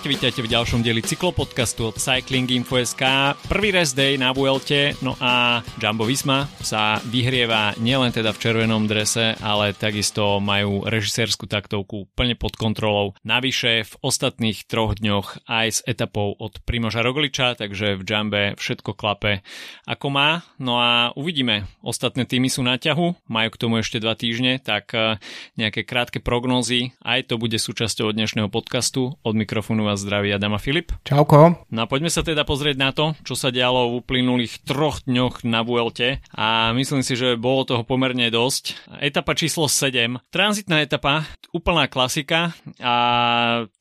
Čaute, vítajte v ďalšom dieli cyklopodcastu od Cycling Info.sk. Prvý rest day na Vuelte, no a Jumbo Visma sa vyhrieva nielen teda v červenom drese, ale takisto majú režisérskú taktovku plne pod kontrolou. Navyše v ostatných troch dňoch aj s etapou od Primoža Rogliča, takže v Jumbe všetko klape ako má. No a uvidíme. Ostatné týmy sú na ťahu, majú k tomu ešte dva týždne, tak eh, nejaké krátke prognózy, aj to bude súčasťou dnešného podcastu. Od mikrofónu vás zdraví Adam a Filip. Čauko. No a poďme sa teda pozrieť na to, čo sa dialo v uplynulých troch dňoch na Vuelte a myslím si, že bolo toho pomerne dosť. Etapa číslo 7. Tranzitná etapa, úplná klasika a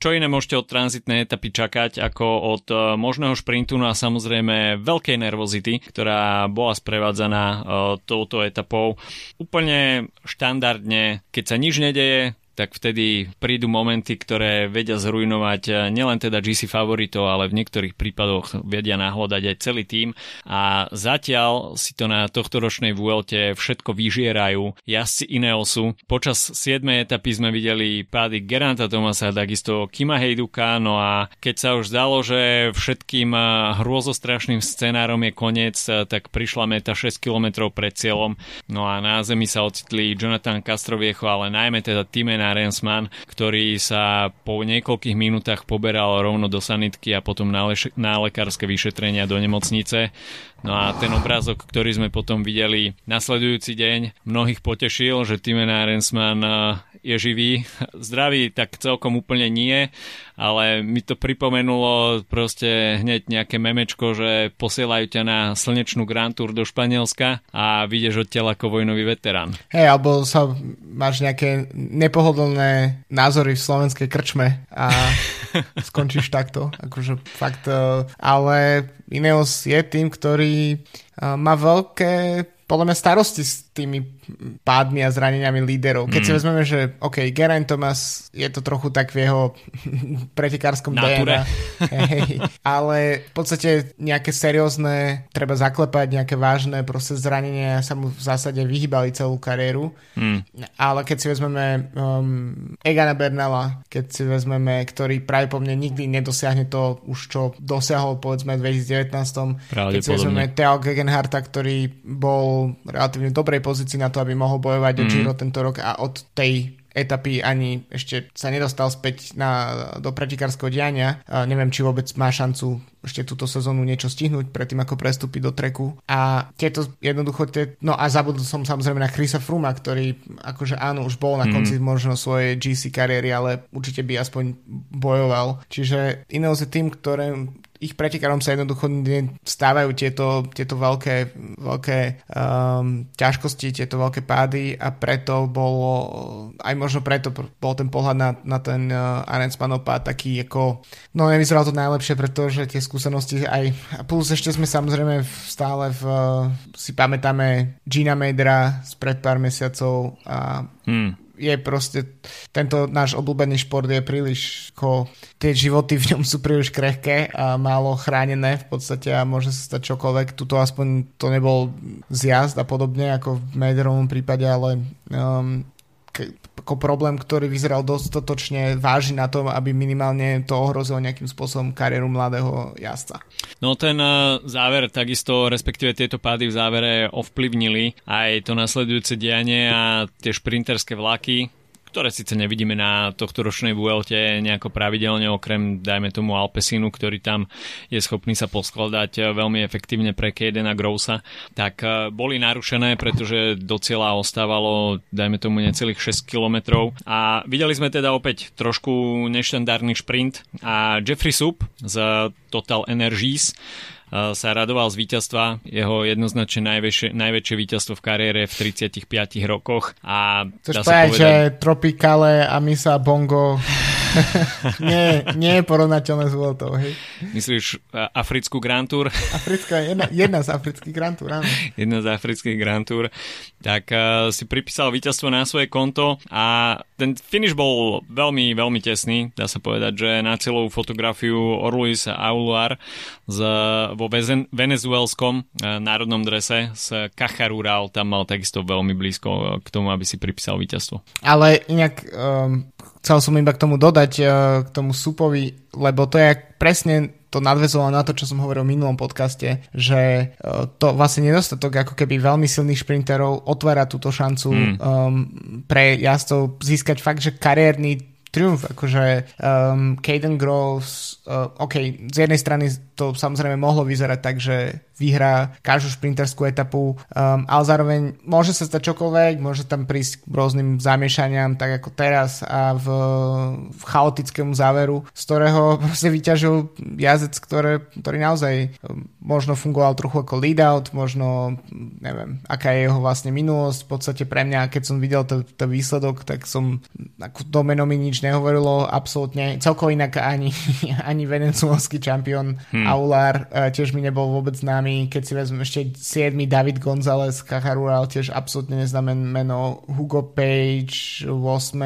čo iné môžete od tranzitnej etapy čakať ako od e, možného šprintu no a samozrejme veľkej nervozity, ktorá bola sprevádzaná uh, touto etapou. Úplne štandardne, keď sa nič nedeje, tak vtedy prídu momenty, ktoré vedia zrujnovať eh, nielen teda GC favoritov, ale v niektorých prípadoch vedia nahľadať aj celý tým a zatiaľ si to na tohto ročnej Vuelte všetko vyžierajú jazdci Ineosu. Počas 7. etapy sme videli pády Geranta Tomasa, takisto Kima Hejduka, no a keď sa už zdalo, že všetkým eh, hrôzostrašným scenárom je koniec, eh, tak prišla meta 6 km pred cieľom, no a na zemi sa ocitli Jonathan Castroviecho, ale najmä teda Timena Rensman, ktorý sa po niekoľkých minútach poberal rovno do sanitky a potom na, leš- na lekárske vyšetrenia do nemocnice. No a ten obrázok, ktorý sme potom videli nasledujúci deň, mnohých potešil, že Timena Rensman je živý. Zdravý tak celkom úplne nie, ale mi to pripomenulo proste hneď nejaké memečko, že posielajú ťa na slnečnú Grand Tour do Španielska a vidieš od tela ako vojnový veterán. Hej, alebo sa máš nejaké nepohodlné názory v slovenskej krčme a skončíš takto. Akože fakt, eh, ale Ineos je tým, ktorý má veľké podľa mňa starosti s tými pádmi a zraneniami líderov. Keď mm. si vezmeme, že OK, Geraint Thomas je to trochu tak v jeho pretekárskom DNA, hej, ale v podstate nejaké seriózne, treba zaklepať nejaké vážne proste zranenia sa mu v zásade vyhýbali celú kariéru. Mm. Ale keď si vezmeme um, Egana Bernala, keď si vezmeme, ktorý práve po mne nikdy nedosiahne to už čo dosiahol povedzme v 2019. Keď si vezmeme Theo Gegenharta, ktorý bol relatívne dobrej pozícii na to, aby mohol bojovať mm. o Giro tento rok a od tej etapy ani ešte sa nedostal späť na, do pretikárskeho diania. A neviem, či vôbec má šancu ešte túto sezónu niečo stihnúť predtým, ako prestúpi do treku. A tieto jednoducho, tie, no a zabudol som samozrejme na Chrisa Fruma, ktorý akože áno, už bol na mm. konci možno svojej GC kariéry, ale určite by aspoň bojoval. Čiže Ineos je tým, ktoré, ich pretekárom sa jednoducho stávajú tieto, tieto veľké, veľké um, ťažkosti, tieto veľké pády a preto bolo, aj možno preto bol ten pohľad na, na ten uh, Arensmanov taký ako, no nevyzeral to najlepšie, pretože tie skúsenosti aj, plus ešte sme samozrejme stále v, si pamätáme Gina Madera z pred pár mesiacov a hmm je proste, tento náš obľúbený šport je príliš, ako, tie životy v ňom sú príliš krehké a málo chránené v podstate a môže sa stať čokoľvek. Tuto aspoň to nebol zjazd a podobne ako v Mederovom prípade, ale um, ako problém, ktorý vyzeral dostatočne váži na tom, aby minimálne to ohrozilo nejakým spôsobom kariéru mladého jazdca. No ten e, záver takisto, respektíve tieto pády v závere ovplyvnili aj to nasledujúce dianie a tie šprinterské vlaky, ktoré síce nevidíme na tohto ročnej Vuelte nejako pravidelne, okrem dajme tomu Alpesinu, ktorý tam je schopný sa poskladať veľmi efektívne pre Kadena Grousa, tak eh, boli narušené, pretože do cieľa ostávalo dajme tomu necelých 6 km a videli sme teda opäť trošku neštandardný šprint a Jeffrey Sup z Total Energies sa radoval z víťazstva, jeho jednoznačne najväčšie, najväčšie víťazstvo v kariére v 35 rokoch. A Chceš povedať, povedať, že Tropicale a Misa Bongo nie, nie je porovnateľné s Vueltou, hej? Myslíš africkú Grand Tour? Africká, jedna, jedna z afrických Grand Tour, áno. Jedna z afrických Grand Tour. Tak uh, si pripísal víťazstvo na svoje konto a ten finish bol veľmi, veľmi tesný. Dá sa povedať, že na celú fotografiu Orluis Auluar z, vo venezuelskom uh, národnom drese z Cacharural tam mal takisto veľmi blízko k tomu, aby si pripísal víťazstvo. Ale inak um, chcel som iba k tomu dodať, uh, k tomu súpovi, lebo to je presne to nadvezovalo na to, čo som hovoril v minulom podcaste, že to vlastne nedostatok ako keby veľmi silných šprinterov otvára túto šancu mm. um, pre jazdcov získať fakt, že kariérny triumf, akože um, Caden Groves, uh, OK, z jednej strany to samozrejme mohlo vyzerať tak, že vyhrá každú šprinterskú etapu, um, ale zároveň môže sa stať čokoľvek, môže tam prísť k rôznym zamiešaniam, tak ako teraz a v, v chaotickému záveru, z ktorého proste vyťažil jazdec, ktoré, ktorý naozaj um, možno fungoval trochu ako lead-out, možno neviem, aká je jeho vlastne minulosť, v podstate pre mňa, keď som videl ten výsledok, tak som ako to meno mi nič nehovorilo, absolútne, celkovo inak ani, ani venezuelský čampión hmm. Aulár uh, tiež mi nebol vôbec známy známy, keď si vezmem ešte 7. David González, Cajarural, tiež absolútne neznáme meno, Hugo Page, 8.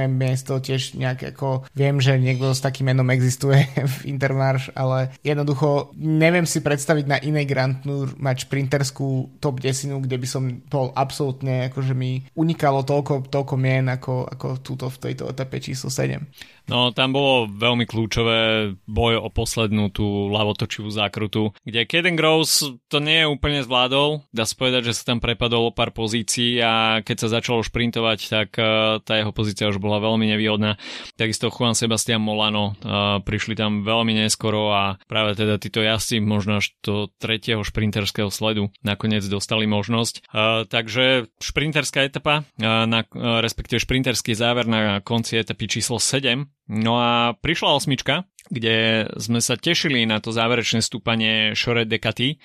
miesto, tiež nejak ako, viem, že niekto s takým menom existuje v Intermarš, ale jednoducho neviem si predstaviť na inej Grand Tour mať šprinterskú top 10, kde by som bol absolútne, akože mi unikalo toľko, toľko mien ako, ako túto v tejto etape číslo 7. No, tam bolo veľmi kľúčové boj o poslednú tú ľavotočivú zákrutu, kde Kaden Gross to nie je úplne zvládol. Dá sa povedať, že sa tam prepadol o pár pozícií a keď sa začalo šprintovať, tak uh, tá jeho pozícia už bola veľmi nevýhodná. Takisto Juan Sebastian Molano uh, prišli tam veľmi neskoro a práve teda títo jazdci možno až do tretieho šprinterského sledu nakoniec dostali možnosť. Uh, takže šprinterská etapa, na, respektíve šprinterský záver na konci etapy číslo 7 No a prišla osmička, kde sme sa tešili na to záverečné stúpanie Shore Decati,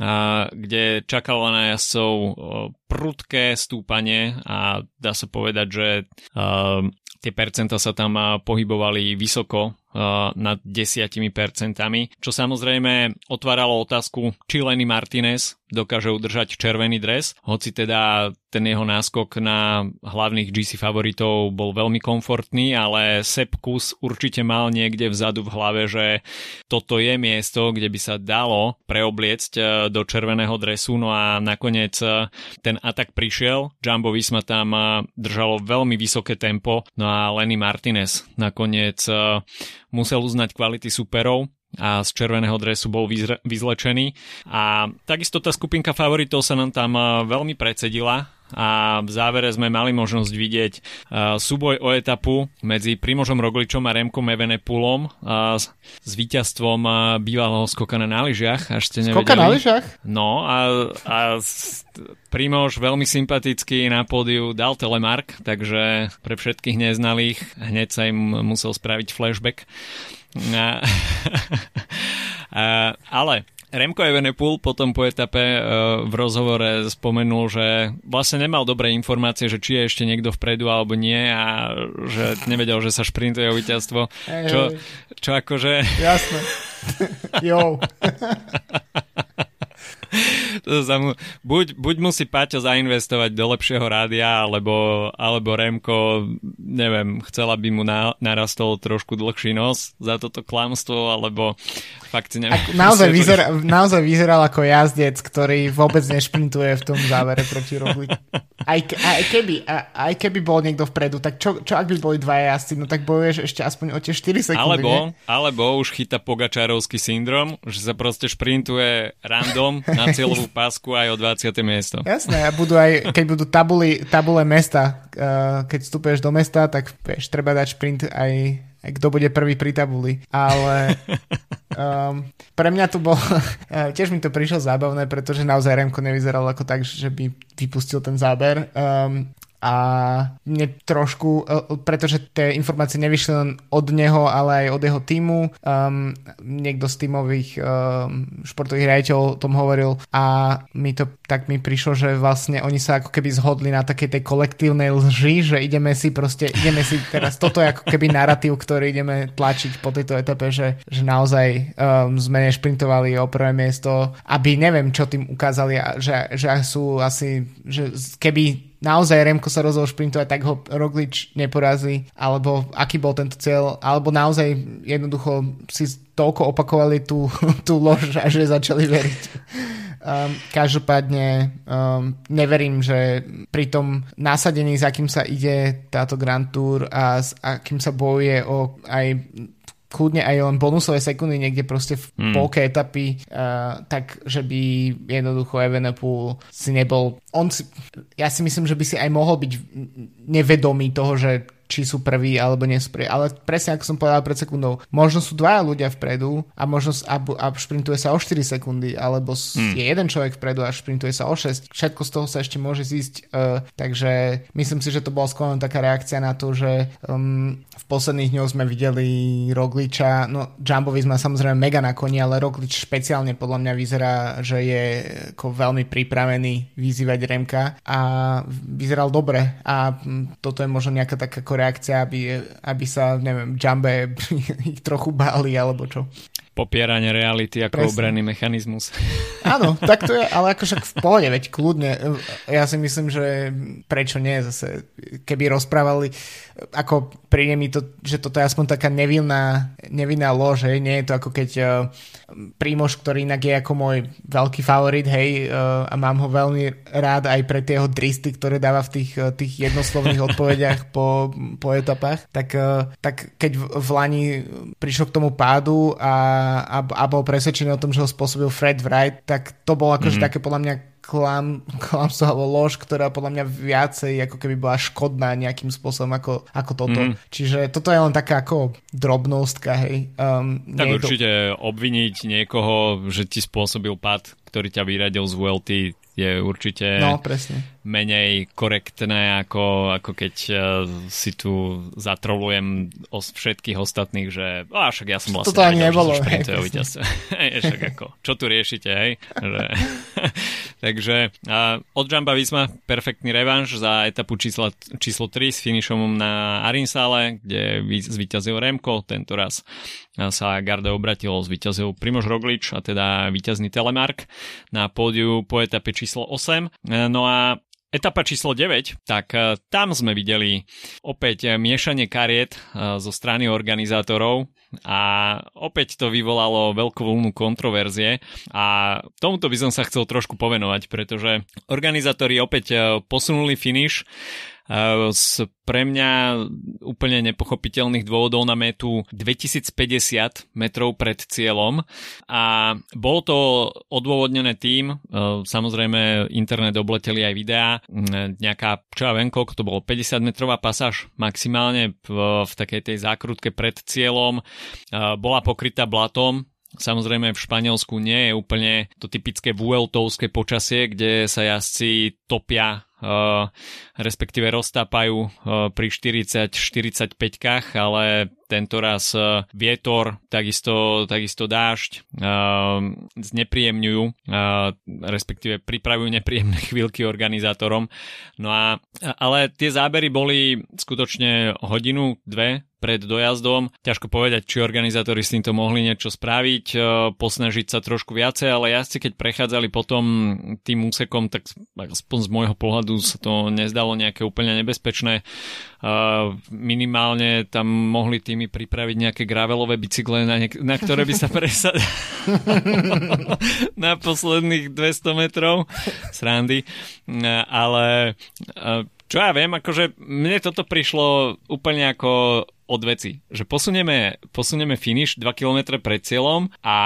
a kde čakalo na jazdcov prudké stúpanie a dá sa povedať, že tie percenta sa tam pohybovali vysoko nad 10%, čo samozrejme otváralo otázku, či Lenny Martinez dokáže udržať červený dres, hoci teda ten jeho náskok na hlavných GC favoritov bol veľmi komfortný, ale Sepp Kus určite mal niekde vzadu v hlave, že toto je miesto, kde by sa dalo preobliecť e, do červeného dresu, no a nakoniec e, ten atak prišiel, Jumbo Visma tam držalo veľmi vysoké tempo, no a Lenny Martinez nakoniec musel uznať kvality superov a z červeného dresu bol vyzlečený. A takisto tá skupinka favoritov sa nám tam veľmi predsedila a v závere sme mali možnosť vidieť uh, súboj o etapu medzi Primožom Rogličom a Remkom Evenepulom uh, s, s víťazstvom uh, bývalého skokana na lyžiach. Až ste nevedeli. Skoka na lyžiach? No a, a Primož veľmi sympatický na pódiu dal telemark, takže pre všetkých neznalých hneď sa im musel spraviť flashback. ale Remko Evenepoel potom po etape uh, v rozhovore spomenul, že vlastne nemal dobré informácie, že či je ešte niekto vpredu alebo nie a že nevedel, že sa šprintuje o víťazstvo. Hey, čo, čo akože... Jasné. jo. to sa mu, buď, buď musí Paťo zainvestovať do lepšieho rádia, alebo, alebo Remko, neviem, chcela by mu na, narastol trošku dlhší nos za toto klamstvo, alebo fakt neviem. Ak, naozaj, vyzerá, naozaj vyzeral ako jazdec, ktorý vôbec nešprintuje v tom závere proti Roglič. Aj, aj, keby, aj keby bol niekto vpredu, tak čo, čo ak by boli dva jazdci, no tak bojuješ ešte aspoň o tie 4 sekundy. Alebo, alebo už chyta Pogačárovský syndrom, že sa proste šprintuje random na cieľovú pásku aj o 20. miesto. Jasné, a budú aj, keď budú tabuli, tabule mesta, uh, keď vstúpeš do mesta, tak vieš, treba dať šprint aj, aj kto bude prvý pri tabuli. Ale um, pre mňa to bolo, tiež mi to prišlo zábavné, pretože naozaj Remko nevyzeral ako tak, že by vypustil ten záber. Um, a mne trošku, e, pretože tie informácie nevyšli len od neho, ale aj od jeho týmu. Um, niekto z týmových um, športových riaditeľov tom hovoril a mi to tak mi prišlo, že vlastne oni sa ako keby zhodli na takej tej kolektívnej lži, že ideme si proste, ideme si teraz, toto je ako keby narratív, ktorý ideme tlačiť po tejto etape, že, že naozaj um, sme nešprintovali o prvé miesto, aby neviem, čo tým ukázali, že, že sú asi, že keby naozaj Remko sa rozhodol šprintovať, tak ho Roglič neporazí, alebo aký bol tento cieľ, alebo naozaj jednoducho si toľko opakovali tú, tú lož, že začali veriť. Um, každopádne um, neverím, že pri tom nasadení, za kým sa ide táto Grand Tour a s akým sa bojuje o aj kľudne aj len bonusové sekundy niekde proste v mm. polke etapy, uh, tak že by jednoducho Evenepoel si nebol, on si, ja si myslím, že by si aj mohol byť nevedomý toho, že či sú prví alebo nie sú prví. Ale presne ako som povedal pred sekundou, možno sú dvaja ľudia vpredu a možno a, a šprintuje sa o 4 sekundy, alebo hmm. je jeden človek vpredu a šprintuje sa o 6. Všetko z toho sa ešte môže zísť. Uh, takže myslím si, že to bola skôr taká reakcia na to, že um, v posledných dňoch sme videli Rogliča, no Jumbo má samozrejme mega na koni, ale Roglič špeciálne podľa mňa vyzerá, že je ako veľmi pripravený vyzývať Remka a vyzeral dobre a toto je možno nejaká taká reakcia, aby, aby sa, neviem, Jumbe ich trochu báli, alebo čo. Popieranie reality ako Presne. obranný mechanizmus. Áno, tak to je, ale ako však v pohode, veď kľudne. Ja si myslím, že prečo nie zase, keby rozprávali ako príde mi to, že toto je aspoň taká nevinná, nevinná lož, hej, nie je to ako keď uh, Prímož, ktorý inak je ako môj veľký favorit, hej, uh, a mám ho veľmi rád aj pre tie jeho dristy, ktoré dáva v tých, uh, tých jednoslovných odpovediach po, po etapách, tak, uh, tak keď v, v Lani prišiel k tomu pádu a, a, a bol presvedčený o tom, že ho spôsobil Fred Wright, tak to bolo akože mm-hmm. také podľa mňa klam, klamstvo alebo lož, ktorá podľa mňa viacej ako keby bola škodná nejakým spôsobom ako, ako toto. Mm. Čiže toto je len taká ako drobnostka, hej. Um, tak určite to... obviniť niekoho, že ti spôsobil pad, ktorý ťa vyradil z VLT, je určite no, presne. Menej korektné, ako, ako keď uh, si tu zatrolujem o všetkých ostatných, že a však ja som vlastne Toto ani nebolo. Hej, však ako, čo tu riešite, hej? Že, takže uh, od Jamba Visma perfektný revanš za etapu číslo, číslo 3 s finišom na Arinsale, kde zvíťazil Remko, tento raz sa Garda obratilo, zvíťazil Primož Roglič a teda víťazný Telemark na pódiu po etape číslo 8. No a Etapa číslo 9, tak e, tam sme videli opäť miešanie kariet e, zo strany organizátorov a opäť to vyvolalo veľkú vlnu kontroverzie a tomuto by som sa chcel trošku povenovať, pretože organizátori opäť e, posunuli finish z pre mňa úplne nepochopiteľných dôvodov na metu 2050 metrov pred cieľom. A bolo to odôvodnené tým, e, samozrejme internet obleteli aj videá, nejaká, čo ja viem, koľko to bolo, 50 metrová pasáž maximálne v, v takej tej zákrutke pred cieľom, e, bola pokrytá blatom, Samozrejme v Španielsku nie je úplne to typické vueltovské počasie, kde sa jazdci topia respektíve roztápajú uh, pri 40-45 ale tento raz uh, vietor, takisto, takisto dážď znepríjemňujú, respektíve pripravujú nepríjemné chvíľky organizátorom. No a, ale tie zábery boli skutočne hodinu, dve pred dojazdom. Ťažko povedať, či organizátori s týmto mohli niečo spraviť, e, posnažiť sa trošku viacej, ale jazdci keď prechádzali potom tým úsekom, tak aspoň z môjho pohľadu sa to nezdalo nejaké úplne nebezpečné. E, minimálne tam mohli tými pripraviť nejaké gravelové bicykle, na, niek- na ktoré by sa presadili na posledných 200 metrov srandy. E, ale čo ja viem, akože mne toto prišlo úplne ako od veci, že posunieme, posunieme finish 2 km pred cieľom a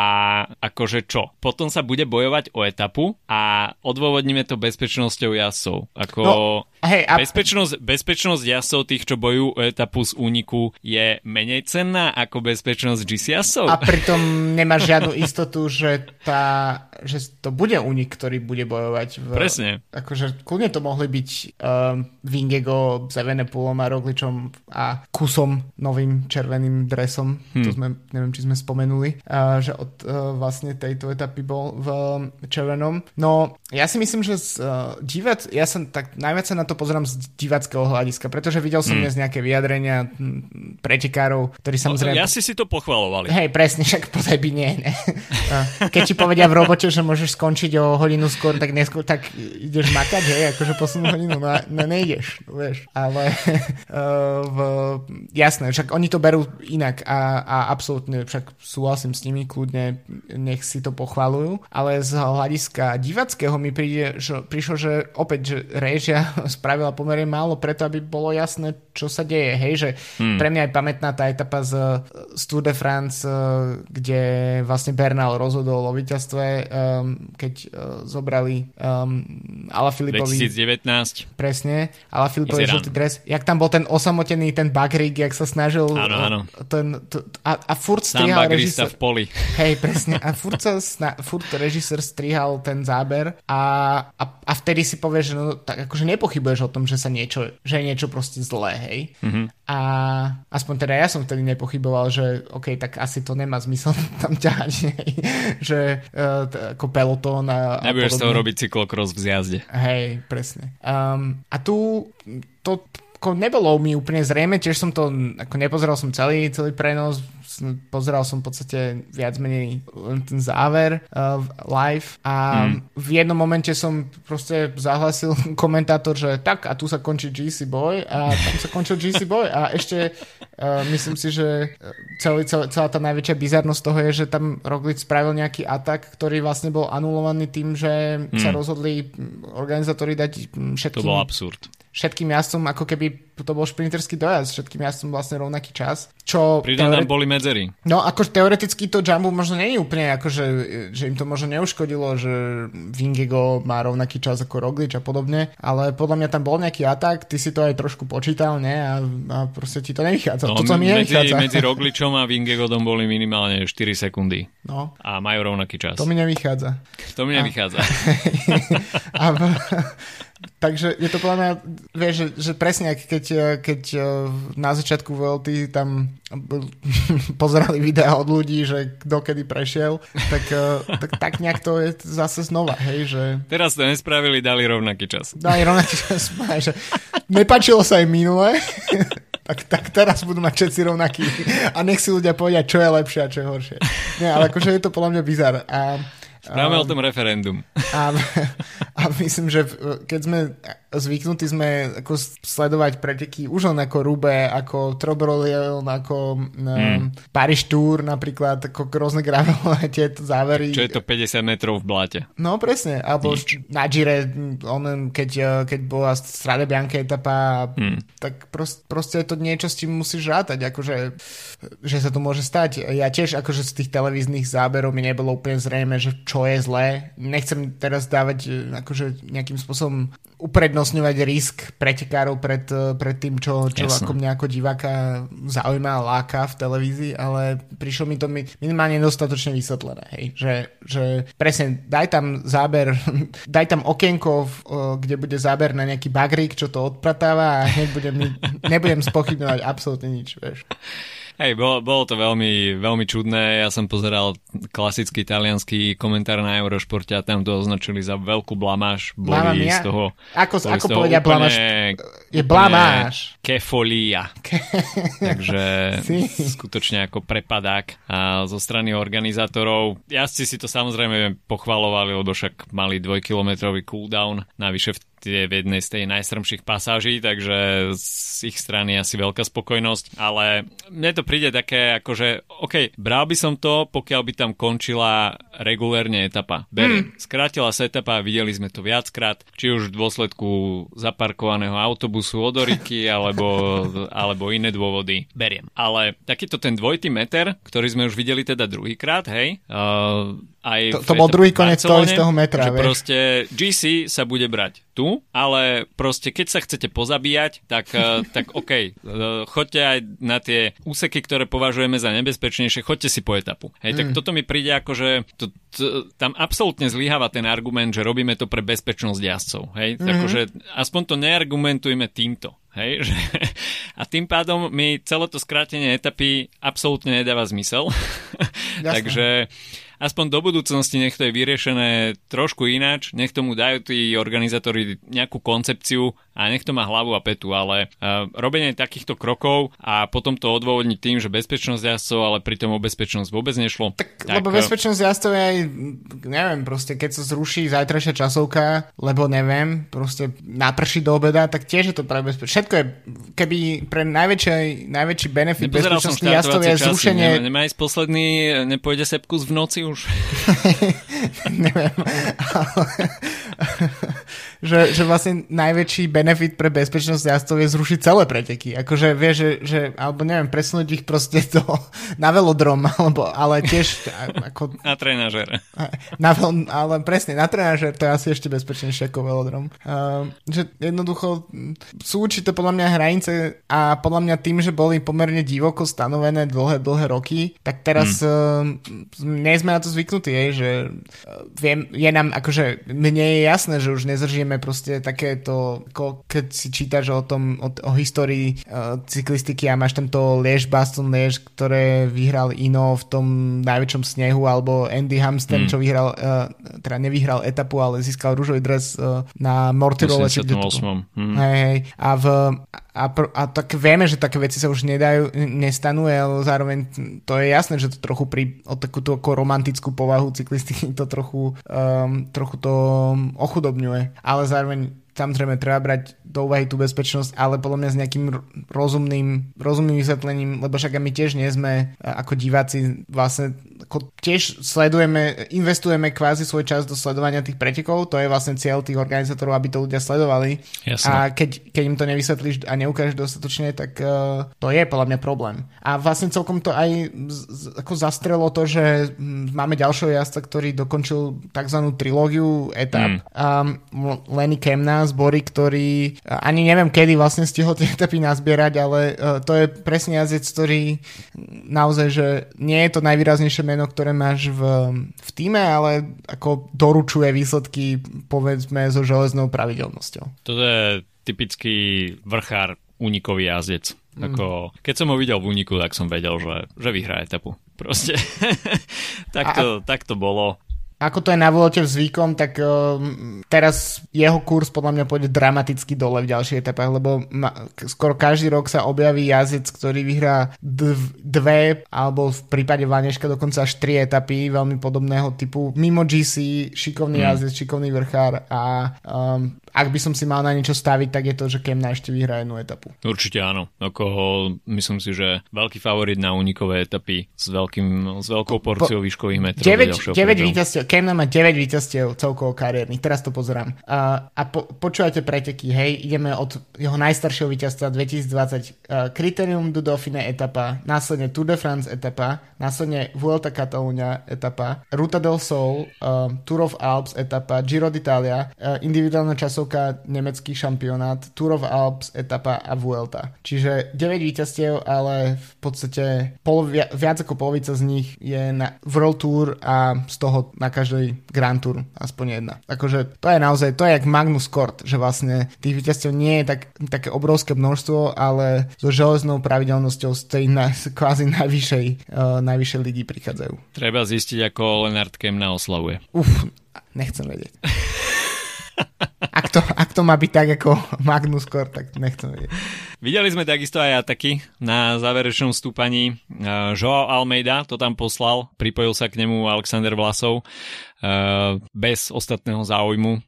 akože čo? Potom sa bude bojovať o etapu a odôvodníme to bezpečnosťou jazdcov. Ako no, hej, a... bezpečnosť, bezpečnosť jazdcov tých, čo bojujú o etapu z úniku je menej cenná ako bezpečnosť GC jazdcov. A pritom nemáš žiadnu istotu, že, tá, že to bude únik, ktorý bude bojovať. V, Presne. Akože kľudne to mohli byť um, Vingego s Evenepoolom a Rogličom a kusom novým červeným dresom, hmm. to sme, neviem, či sme spomenuli, že od uh, vlastne tejto etapy bol v červenom. No, ja si myslím, že z uh, divac, ja som tak najviac sa na to pozerám z divackého hľadiska, pretože videl som hmm. dnes nejaké vyjadrenia pretekárov, ktorí samozrejme... Ja si si to pochvalovali. Hej, presne, však podaj by nie, ne. Keď ti povedia v robote, že môžeš skončiť o hodinu skôr, tak neskôr, tak ideš makať, hej, akože posunú hodinu, no, no nejdeš, vieš, ale uh, v, jasné, jasné, však oni to berú inak a, a absolútne však súhlasím s nimi, kľudne nech si to pochvalujú, ale z hľadiska divackého mi príde, že, prišlo, že opäť, že režia spravila pomerne málo preto, aby bolo jasné, čo sa deje, hej, že hmm. pre mňa je pamätná tá etapa z, z Tour de France, kde vlastne Bernal rozhodol o víťazstve, um, keď uh, zobrali um, Ala Filipovi. 2019. Presne, Ala Filipovi žltý dres. Jak tam bol ten osamotený, ten Bagrik, jak sa snažil áno, áno. Ten, to, a, a furt strihal režisér. v poli. Hej, presne. A furt, sa, sna, furt režisér strihal ten záber a, a, a vtedy si povieš, že no, tak akože nepochybuješ o tom, že sa niečo, že je niečo proste zlé, hej. Mm-hmm. A aspoň teda ja som vtedy nepochyboval, že OK, tak asi to nemá zmysel tam ťahať, že uh, t- ako pelotón a, Nebudeš z toho robiť cyklokros v zjazde. Hej, presne. Um, a tu to ako nebolo mi úplne zrejme, tiež som to, ako nepozeral som celý, celý prenos, pozeral som v podstate viac menej len ten záver uh, live a mm. v jednom momente som proste zahlasil komentátor, že tak a tu sa končí GC Boy a tam sa končil GC Boy a ešte uh, myslím si, že celý, celý, celá tá najväčšia bizarnosť toho je, že tam Roglic spravil nejaký atak, ktorý vlastne bol anulovaný tým, že mm. sa rozhodli organizátori dať všetkým... To bol absurd všetkým jazdcom, ako keby to bol šprinterský dojazd, všetkým jazdcom vlastne rovnaký čas. Čo Pri teore... boli medzery. No ako teoreticky to Jumbo možno nie je úplne, akože, že im to možno neuškodilo, že Vingego má rovnaký čas ako Roglič a podobne, ale podľa mňa tam bol nejaký atak, ty si to aj trošku počítal, ne? A, a proste ti to nevychádza. No, to, mi medzi, medzi Rogličom a Vingegodom boli minimálne 4 sekundy. No. A majú rovnaký čas. To mi nevychádza. To mi nevychádza. A, a, Takže je to podľa mňa, vieš, že, že presne keď, keď eh, na začiatku VLT tam pozerali videá od ľudí, že kto kedy prešiel, tak, eh, tak, tak nejak to je zase znova, hej, že... Teraz to nespravili, dali rovnaký čas. Dali rovnaký čas, že nepačilo sa im minule, tak, tak teraz budú mať všetci rovnaký a nech si ľudia povedia, čo je lepšie a čo je horšie. Nie, ale akože je to podľa mňa bizar. A, Spravme um, o tom referendum. A, a myslím, že keď sme zvyknutí sme ako sledovať preteky už len ako Rube, ako Trobroliel, ako um, mm. Paris Tour napríklad, ako rôzne gravelové tieto závery. Čo je to 50 metrov v bláte. No presne, alebo Nič. na Gire, on, keď, keď bola Strade Bianca etapa, mm. tak prost, proste je to niečo, s čím musíš rátať, akože, že sa to môže stať. Ja tiež akože z tých televíznych záberov mi nebolo úplne zrejme, že čo je zlé. Nechcem teraz dávať akože nejakým spôsobom uprednostňovať risk pretekárov pred, eh, pred tým, čo, čo ako mňa ako diváka zaujíma a láka v televízii, ale prišlo mi to minimálne dostatočne vysvetlené, hej, že, že presne daj tam záber, daj tam okienko, eh, kde bude záber na nejaký bagrík, čo to odpratáva a hneď budem, nebudem spochybňovať absolútne nič, vieš. Hej, bolo, bolo to veľmi, veľmi čudné. Ja som pozeral klasický italianský komentár na Eurošporte a tam to označili za veľkú blamáž. Boli z toho... Ako, ako toho povedia blamáž? Je blamáž. Kefolia. Ke... Takže skutočne ako prepadák a zo strany organizátorov. Jazdci si to samozrejme pochvalovali, lebo však mali dvojkilometrový cooldown. Navyše v je v jednej z tej najstrmších pasáží, takže z ich strany asi veľká spokojnosť, ale mne to príde také ako, že OK, bral by som to, pokiaľ by tam končila regulérne etapa. Beriem. Hmm. Skrátila sa etapa, videli sme to viackrát, či už v dôsledku zaparkovaného autobusu od Oriky, alebo, alebo iné dôvody. Beriem. Ale takýto ten dvojitý meter, ktorý sme už videli teda druhýkrát, hej, uh, aj to, to bol druhý koniec toho istého metra. Že vieš. proste GC sa bude brať tu, ale proste keď sa chcete pozabíjať, tak, uh, tak OK, uh, choďte aj na tie úseky, ktoré považujeme za nebezpečnejšie, choďte si po etapu. Hej, mm. tak toto mi príde ako, že to, to, tam absolútne zlyháva ten argument, že robíme to pre bezpečnosť jazdcov. Hej, mm-hmm. takže aspoň to neargumentujeme týmto. Hej, že, a tým pádom mi celé to skrátenie etapy absolútne nedáva zmysel. Takže aspoň do budúcnosti nech to je vyriešené trošku ináč, nech tomu dajú tí organizátori nejakú koncepciu, a nech to má hlavu a petu, ale uh, robenie takýchto krokov a potom to odôvodniť tým, že bezpečnosť jazdcov, ale pritom o bezpečnosť vôbec nešlo. Tak, tak lebo bezpečnosť jazdcov je aj, neviem, proste keď sa zruší zajtrajšia časovka, lebo neviem, proste naprší do obeda, tak tiež je to pre bezpečnosť. Všetko je, keby pre najväčší, najväčší benefit bezpečnosti jazdcov je zrušenie... Nemá, nemá ísť posledný, nepôjde sepkus v noci už? neviem, ale že, že vlastne najväčší benefit pre bezpečnosť jazdcov je zrušiť celé preteky. Akože vie, že, že alebo neviem, presunúť ich proste do, na velodrom, alebo, ale tiež ako... Na trenažer. Na, ale presne, na trenažer to je asi ešte bezpečnejšie ako velodrom. Uh, že jednoducho sú určité podľa mňa hranice a podľa mňa tým, že boli pomerne divoko stanovené dlhé, dlhé roky, tak teraz hmm. uh, nie sme na to zvyknutí, je, že uh, viem, je nám akože mne je jasné, že už nezržíme proste takéto, ako keď si čítaš o tom, o, o histórii uh, cyklistiky a máš tam to Liež, Baston Liež, ktoré vyhral Ino v tom najväčšom snehu, alebo Andy Hamsten, mm. čo vyhral, uh, teda nevyhral etapu, ale získal rúžový dres uh, na Mortirole. 88. Mm. Hej, hej. A, v, a, pr- a tak vieme, že také veci sa už nedajú, nestanú, ale zároveň to je jasné, že to trochu pri o takúto ako romantickú povahu cyklistiky to trochu, um, trochu to ochudobňuje. Ale zároveň samozrejme treba brať do úvahy tú bezpečnosť, ale podľa mňa s nejakým rozumným, rozumným vysvetlením, lebo však my tiež nie sme ako diváci vlastne ako tiež sledujeme, investujeme kvázi svoj čas do sledovania tých pretekov, to je vlastne cieľ tých organizátorov, aby to ľudia sledovali Jasne. a keď, keď im to nevysvetlíš a neukážeš dostatočne, tak uh, to je podľa mňa problém. A vlastne celkom to aj z, ako zastrelo to, že máme ďalšieho jazdca, ktorý dokončil tzv. trilógiu etap. Mm. Um, Lenny Kemna z Bory, ktorý ani neviem, kedy vlastne stihol tie etapy nazbierať, ale uh, to je presne jazdec, ktorý naozaj, že nie je to najvýraznejšie meno, ktoré máš v, v týme, ale ako doručuje výsledky povedzme so železnou pravidelnosťou. To je typický vrchár unikový jazdec. Mm. Ako, keď som ho videl v úniku, tak som vedel, že, že vyhrá etapu. Proste. tak, to, a, tak to bolo ako to je na Vuelte zvykom, tak uh, teraz jeho kurz podľa mňa pôjde dramaticky dole v ďalších etapách, lebo ma, skoro každý rok sa objaví jazdec, ktorý vyhrá dv, dve, alebo v prípade Vaneška dokonca až tri etapy veľmi podobného typu. Mimo GC, šikovný mm. jazdec, šikovný vrchár a um, ak by som si mal na niečo staviť, tak je to, že Kemna ešte vyhrá jednu etapu. Určite áno. Ako myslím si, že veľký favorit na unikové etapy s, veľkým, s veľkou porciou po, výškových metrov. 9, 9 víťazstiev. Kemna má 9 víťazstiev celkovo kariérnych. Teraz to pozerám. Uh, a po, počúvate preteky, hej, ideme od jeho najstaršieho víťazstva 2020. Uh, Criterium du Dauphine etapa, následne Tour de France etapa, následne Vuelta Catalunya etapa, Ruta del Sol, uh, Tour of Alps etapa, Giro d'Italia, uh, individuálna časov časovka nemecký šampionát, Tour of Alps, etapa a Vuelta. Čiže 9 víťazstiev, ale v podstate pol, viac ako polovica z nich je na World Tour a z toho na každej Grand Tour aspoň jedna. Akože to je naozaj, to je jak Magnus Kort, že vlastne tých víťazstiev nie je tak, také obrovské množstvo, ale so železnou pravidelnosťou z tej na, kvázi najvyššej, uh, najvyššej ligy prichádzajú. Treba zistiť, ako Leonard Kemna oslavuje. Uf, nechcem vedieť. ak, to, ak to má byť tak ako Magnus Core, tak nechcem vedieť. Videli sme takisto aj ataky na záverečnom stúpaní. Joao Almeida to tam poslal, pripojil sa k nemu Alexander Vlasov bez ostatného záujmu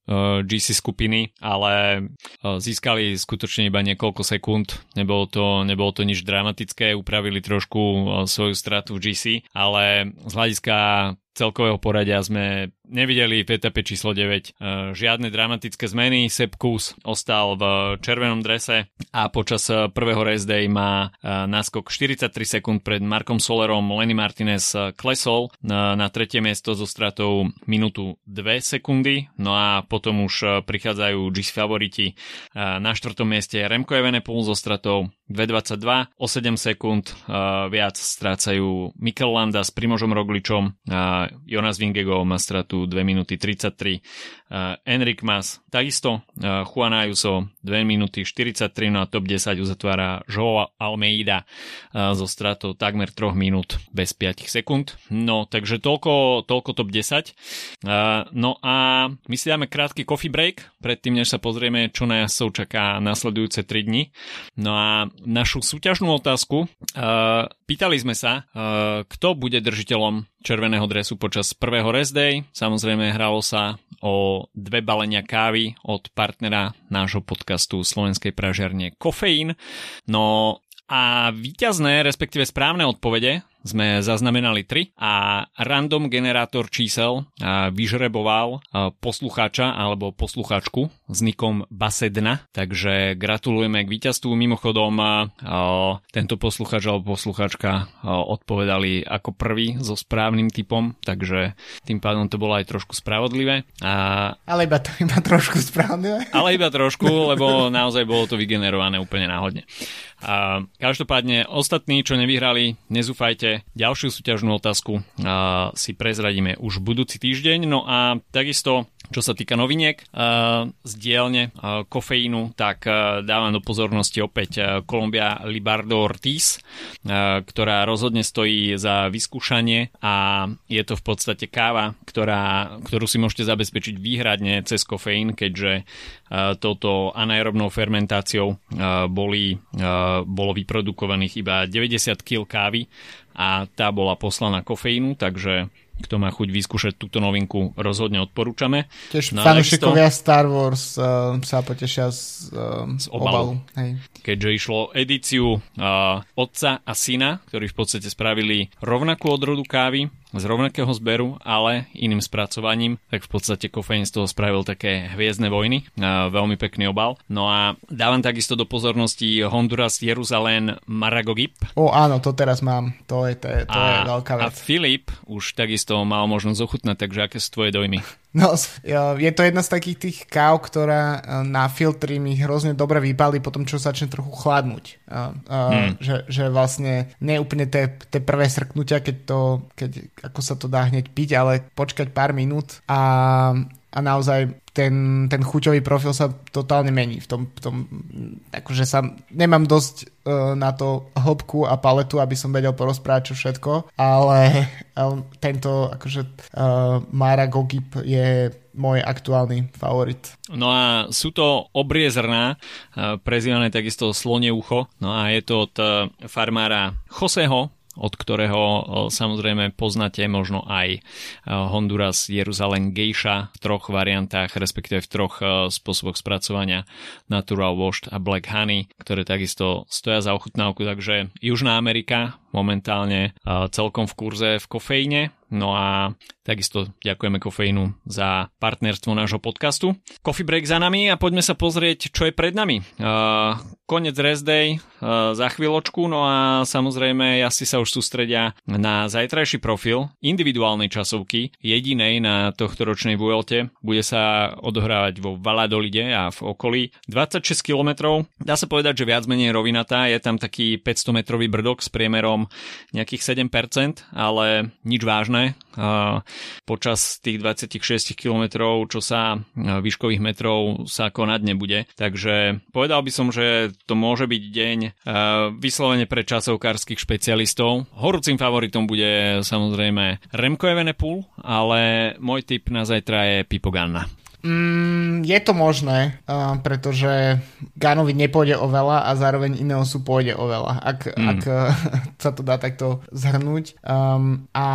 GC skupiny, ale získali skutočne iba niekoľko sekúnd. Nebolo to, nebolo to nič dramatické, upravili trošku svoju stratu v GC, ale z hľadiska celkového poradia sme nevideli v etape číslo 9 e, žiadne dramatické zmeny. Sepp Kuss ostal v červenom drese a počas prvého race day má náskok 43 sekúnd pred Markom Solerom. Lenny Martinez klesol na tretie miesto so stratou minútu 2 sekundy. No a potom už prichádzajú GC favoriti. Na štvrtom mieste Remco Evenepoel so stratou 2.22, o 7 sekúnd viac strácajú Mikel Landa s Primožom Rogličom Jonas Vingego má stratu 2 minúty 33. Uh, Enric Mas takisto. Juan Ayuso 2 minúty 43. No a top 10 uzatvára Joao Almeida so stratou takmer 3 minút bez 5 sekúnd. No takže toľko, toľko top 10. No a my si dáme krátky coffee break, predtým než sa pozrieme, čo jazdcov čaká nasledujúce 3 dni. No a našu súťažnú otázku pýtali sme sa, kto bude držiteľom červeného dresu počas prvého rest day. Samozrejme hralo sa o dve balenia kávy od partnera nášho podcastu Slovenskej pražiarne Kofeín. No a víťazné, respektíve správne odpovede sme zaznamenali 3 a random generátor čísel vyžreboval poslucháča alebo posluchačku s nikom Basedna, takže gratulujeme k víťazstvu. Mimochodom, tento posluchač alebo posluchačka odpovedali ako prvý so správnym typom, takže tým pádom to bolo aj trošku spravodlivé. A... Ale iba, to, iba trošku spravodlivé. Ale iba trošku, lebo naozaj bolo to vygenerované úplne náhodne. A každopádne ostatní, čo nevyhrali, nezúfajte. Ďalšiu súťažnú otázku a, si prezradíme už budúci týždeň. No a takisto čo sa týka noviniek uh, z dielne uh, kofeínu, tak uh, dávam do pozornosti opäť Columbia Libardo Ortiz, ktorá rozhodne stojí za vyskúšanie a je to v podstate káva, ktorá, ktorú si môžete zabezpečiť výhradne cez kofeín, keďže touto anaerobnou fermentáciou boli, bolo vyprodukovaných iba 90 kg kávy a tá bola poslaná kofeínu, takže kto má chuť vyskúšať túto novinku, rozhodne odporúčame. Tiež no, fanúšikovia Star Wars uh, sa potešia z, uh, z obalu. obalu. Hej. Keďže išlo edíciu uh, otca a syna, ktorí v podstate spravili rovnakú odrodu kávy, z rovnakého zberu, ale iným spracovaním, tak v podstate kofeín z toho spravil také hviezdne vojny, veľmi pekný obal. No a dávam takisto do pozornosti Honduras Jeruzalén Maragogip. O áno, to teraz mám, to je, to je, to a, je veľká vec. A Filip už takisto mal možnosť ochutnať, takže aké sú tvoje dojmy? No, je to jedna z takých tých káv, ktorá e, na filtri mi hrozne dobre vypali potom, čo začne trochu chladnúť. Hmm. že, že vlastne nie úplne tie, tie prvé srknutia, keď to, keď, ako sa to dá hneď piť, ale počkať pár minút a, a naozaj ten, ten chuťový profil sa totálne mení. V tom, v tom akože sa nemám dosť uh, na to hĺbku a paletu, aby som vedel porozprávať čo všetko, ale um, tento akože uh, Mara Gogip je môj aktuálny favorit. No a sú to obrie zrná, uh, prezývané takisto slonie ucho, no a je to od farmára Joseho, od ktorého samozrejme poznáte možno aj Honduras Jeruzalem Geisha v troch variantách, respektíve v troch spôsoboch spracovania Natural Washed a Black Honey, ktoré takisto stoja za ochutnávku, takže Južná Amerika momentálne celkom v kurze v kofeíne, No a takisto ďakujeme kofeínu za partnerstvo nášho podcastu. Coffee break za nami a poďme sa pozrieť, čo je pred nami. Konec rest day za chvíľočku, no a samozrejme asi sa už sústredia na zajtrajší profil individuálnej časovky, jedinej na tohto ročnej Vuelte. Bude sa odohrávať vo Valadolide a v okolí 26 km. Dá sa povedať, že viac menej rovinatá, je tam taký 500 metrový brdok s priemerom nejakých 7%, ale nič vážne. Počas tých 26 km, čo sa výškových metrov sa konať nebude. Takže povedal by som, že to môže byť deň vyslovene pre časovkárskych špecialistov. Horúcim favoritom bude samozrejme Remco Evenepoel, ale môj tip na zajtra je Pipo Ganna. Mm, je to možné, uh, pretože Ganovi nepôjde o veľa a zároveň Ineosu pôjde o veľa, ak, mm. ak uh, sa to dá takto zhrnúť. Um, a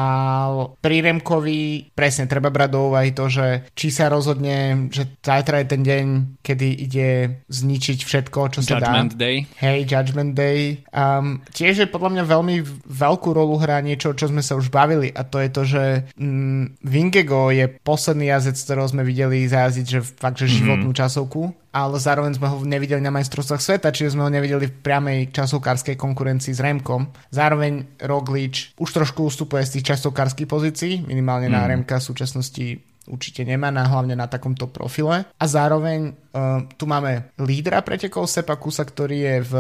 pri Remkovi presne treba brať do úvahy to, že či sa rozhodne, že zajtra je ten deň, kedy ide zničiť všetko, čo sa Judgment dá. Day. Hej, Judgment Day. Um, tiež je podľa mňa veľmi veľkú rolu hrá niečo, čo sme sa už bavili a to je to, že um, Vingego je posledný jazec, ktorého sme videli zajazdiť, že fakt, že životnú mm-hmm. časovku, ale zároveň sme ho nevideli na majstrovstvách sveta, čiže sme ho nevideli v priamej časovkárskej konkurencii s Remkom. Zároveň Roglič už trošku ustupuje z tých časovkárskych pozícií, minimálne mm. na mhm. Remka v súčasnosti určite nemá, na, hlavne na takomto profile. A zároveň uh, tu máme lídra pretekov Sepa Kusa, ktorý je v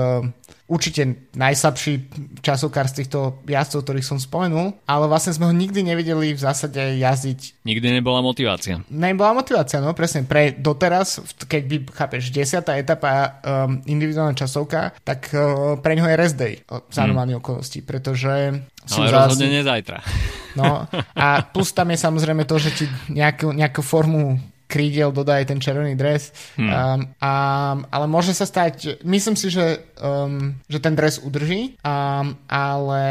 určite najslabší časovkár z týchto jazdcov, ktorých som spomenul, ale vlastne sme ho nikdy nevideli v zásade jazdiť. Nikdy nebola motivácia. Nebola motivácia, no presne. Pre doteraz, keď by, chápeš, desiatá etapa um, individuálna časovka, tak uh, pre ňoho je rest day za hmm. normálne okolnosti, pretože... Ale rozhodne nie zajtra. No a plus tam je samozrejme to, že ti nejakú, nejakú formu krídiel dodá aj ten červený dres. Hmm. Um, a, ale môže sa stať, myslím si, že, um, že ten dres udrží, um, ale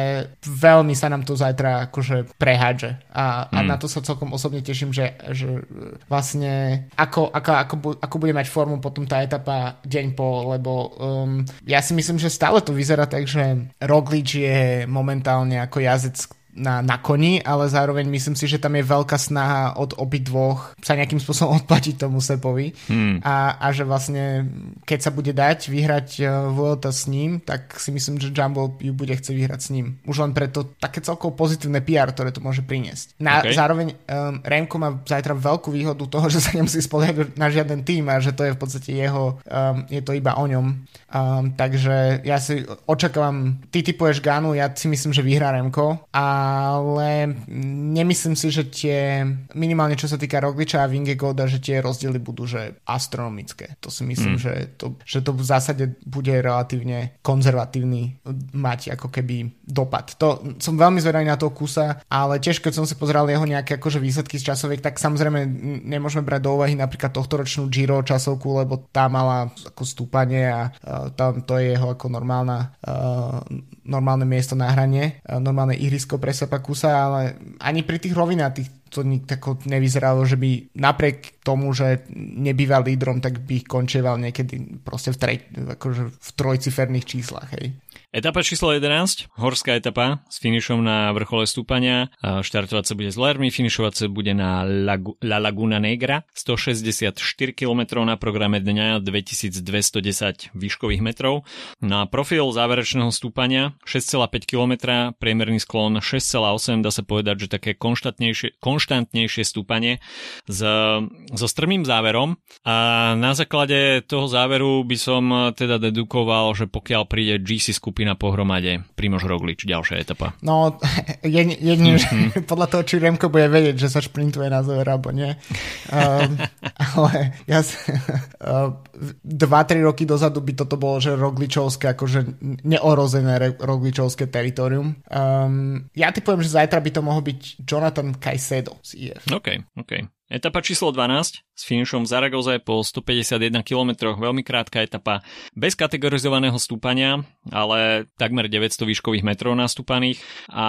veľmi sa nám to zajtra akože prehádže. A, hmm. a na to sa celkom osobne teším, že, že vlastne ako, ako, ako, ako bude mať formu potom tá etapa deň po, lebo um, ja si myslím, že stále to vyzerá tak, že Roglič je momentálne ako jazdec, na, na koni, ale zároveň myslím si, že tam je veľká snaha od obidvoch sa nejakým spôsobom odplatiť tomu Sepovi hmm. a, a že vlastne keď sa bude dať vyhrať uh, Vuelta s ním, tak si myslím, že Jumbo ju bude chcieť vyhrať s ním. Už len preto také celkovo pozitívne PR, ktoré to môže priniesť. Na, okay. Zároveň um, Remko má zajtra veľkú výhodu toho, že sa nemusí spoliehať na žiaden tým a že to je v podstate jeho, um, je to iba o ňom. Um, takže ja si očakávam, ty typuješ Ganu, ja si myslím, že vyhrá Remko a ale nemyslím si, že tie, minimálne čo sa týka Rogliča a Vingegoda, že tie rozdiely budú že astronomické. To si myslím, mm. že, to, že to v zásade bude relatívne konzervatívny mať ako keby dopad. To som veľmi zvedavý na toho kusa, ale tiež keď som si pozrel jeho nejaké akože výsledky z časoviek, tak samozrejme nemôžeme brať do úvahy napríklad tohto ročnú Giro časovku, lebo tá mala ako stúpanie a uh, tam to je jeho ako normálna, uh, normálne miesto na hranie, uh, normálne ihrisko pre Sepakusa, ale ani pri tých rovinách to tako nevyzeralo, že by napriek tomu, že nebýval lídrom, tak by končeval niekedy proste v, trej, akože v trojciferných číslach. Hej. Etapa číslo 11, horská etapa s finišom na vrchole stúpania. Štartovať sa bude z Lermy, finišovať sa bude na La Laguna Negra. 164 km na programe dňa, 2210 výškových metrov. Na profil záverečného stúpania 6,5 km, priemerný sklon 6,8, dá sa povedať, že také konštantnejšie, konštantnejšie stúpanie s, so strmým záverom. A na základe toho záveru by som teda dedukoval, že pokiaľ príde GC skupina skupina pohromade. Primož Roglič, ďalšia etapa. No, jedine, mm-hmm. podľa toho, či Remko bude vedieť, že sa šprintuje na záver, alebo nie. Um, ale ja uh, 2-3 roky dozadu by toto bolo, že Rogličovské, akože neorozené Rogličovské teritorium. Um, ja typujem, že zajtra by to mohol byť Jonathan Caicedo z IF. OK, OK. Etapa číslo 12 s finišom Zaragoze po 151 km, veľmi krátka etapa bez kategorizovaného stúpania, ale takmer 900 výškových metrov nastúpaných a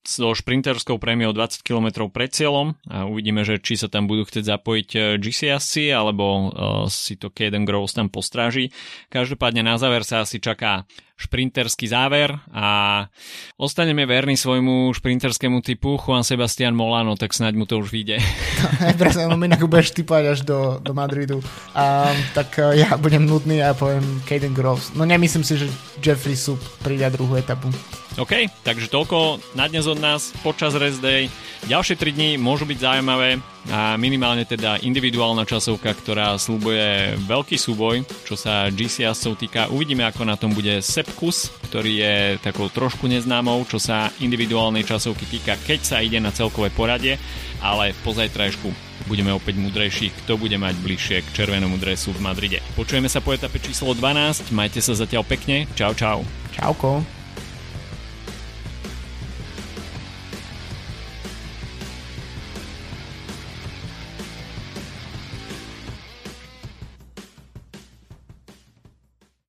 so šprinterskou prémiou 20 km pred cieľom a uvidíme, že či sa tam budú chcieť zapojiť eh, GCSC alebo uh, si to Caden Groves tam postráži. Každopádne na záver sa asi čaká šprinterský záver a ostaneme verní svojmu šprinterskému typu Juan Sebastian Molano, tak snáď mu to už vyjde. No, presne, no inak budeš typovať až do, do Madridu. A, tak uh, ja budem nudný a poviem Caden Groves. No nemyslím si, že Jeffrey Sup príde druhú etapu. OK, takže toľko na dnes od nás počas rest day. Ďalšie 3 dní môžu byť zaujímavé a minimálne teda individuálna časovka, ktorá slúbuje veľký súboj, čo sa GCS-ov týka. Uvidíme, ako na tom bude Sepkus, ktorý je takou trošku neznámou, čo sa individuálnej časovky týka, keď sa ide na celkové poradie, ale po zajtrajšku budeme opäť mudrejší, kto bude mať bližšie k červenému dresu v Madride. Počujeme sa po etape číslo 12, majte sa zatiaľ pekne, čau čau. Čauko.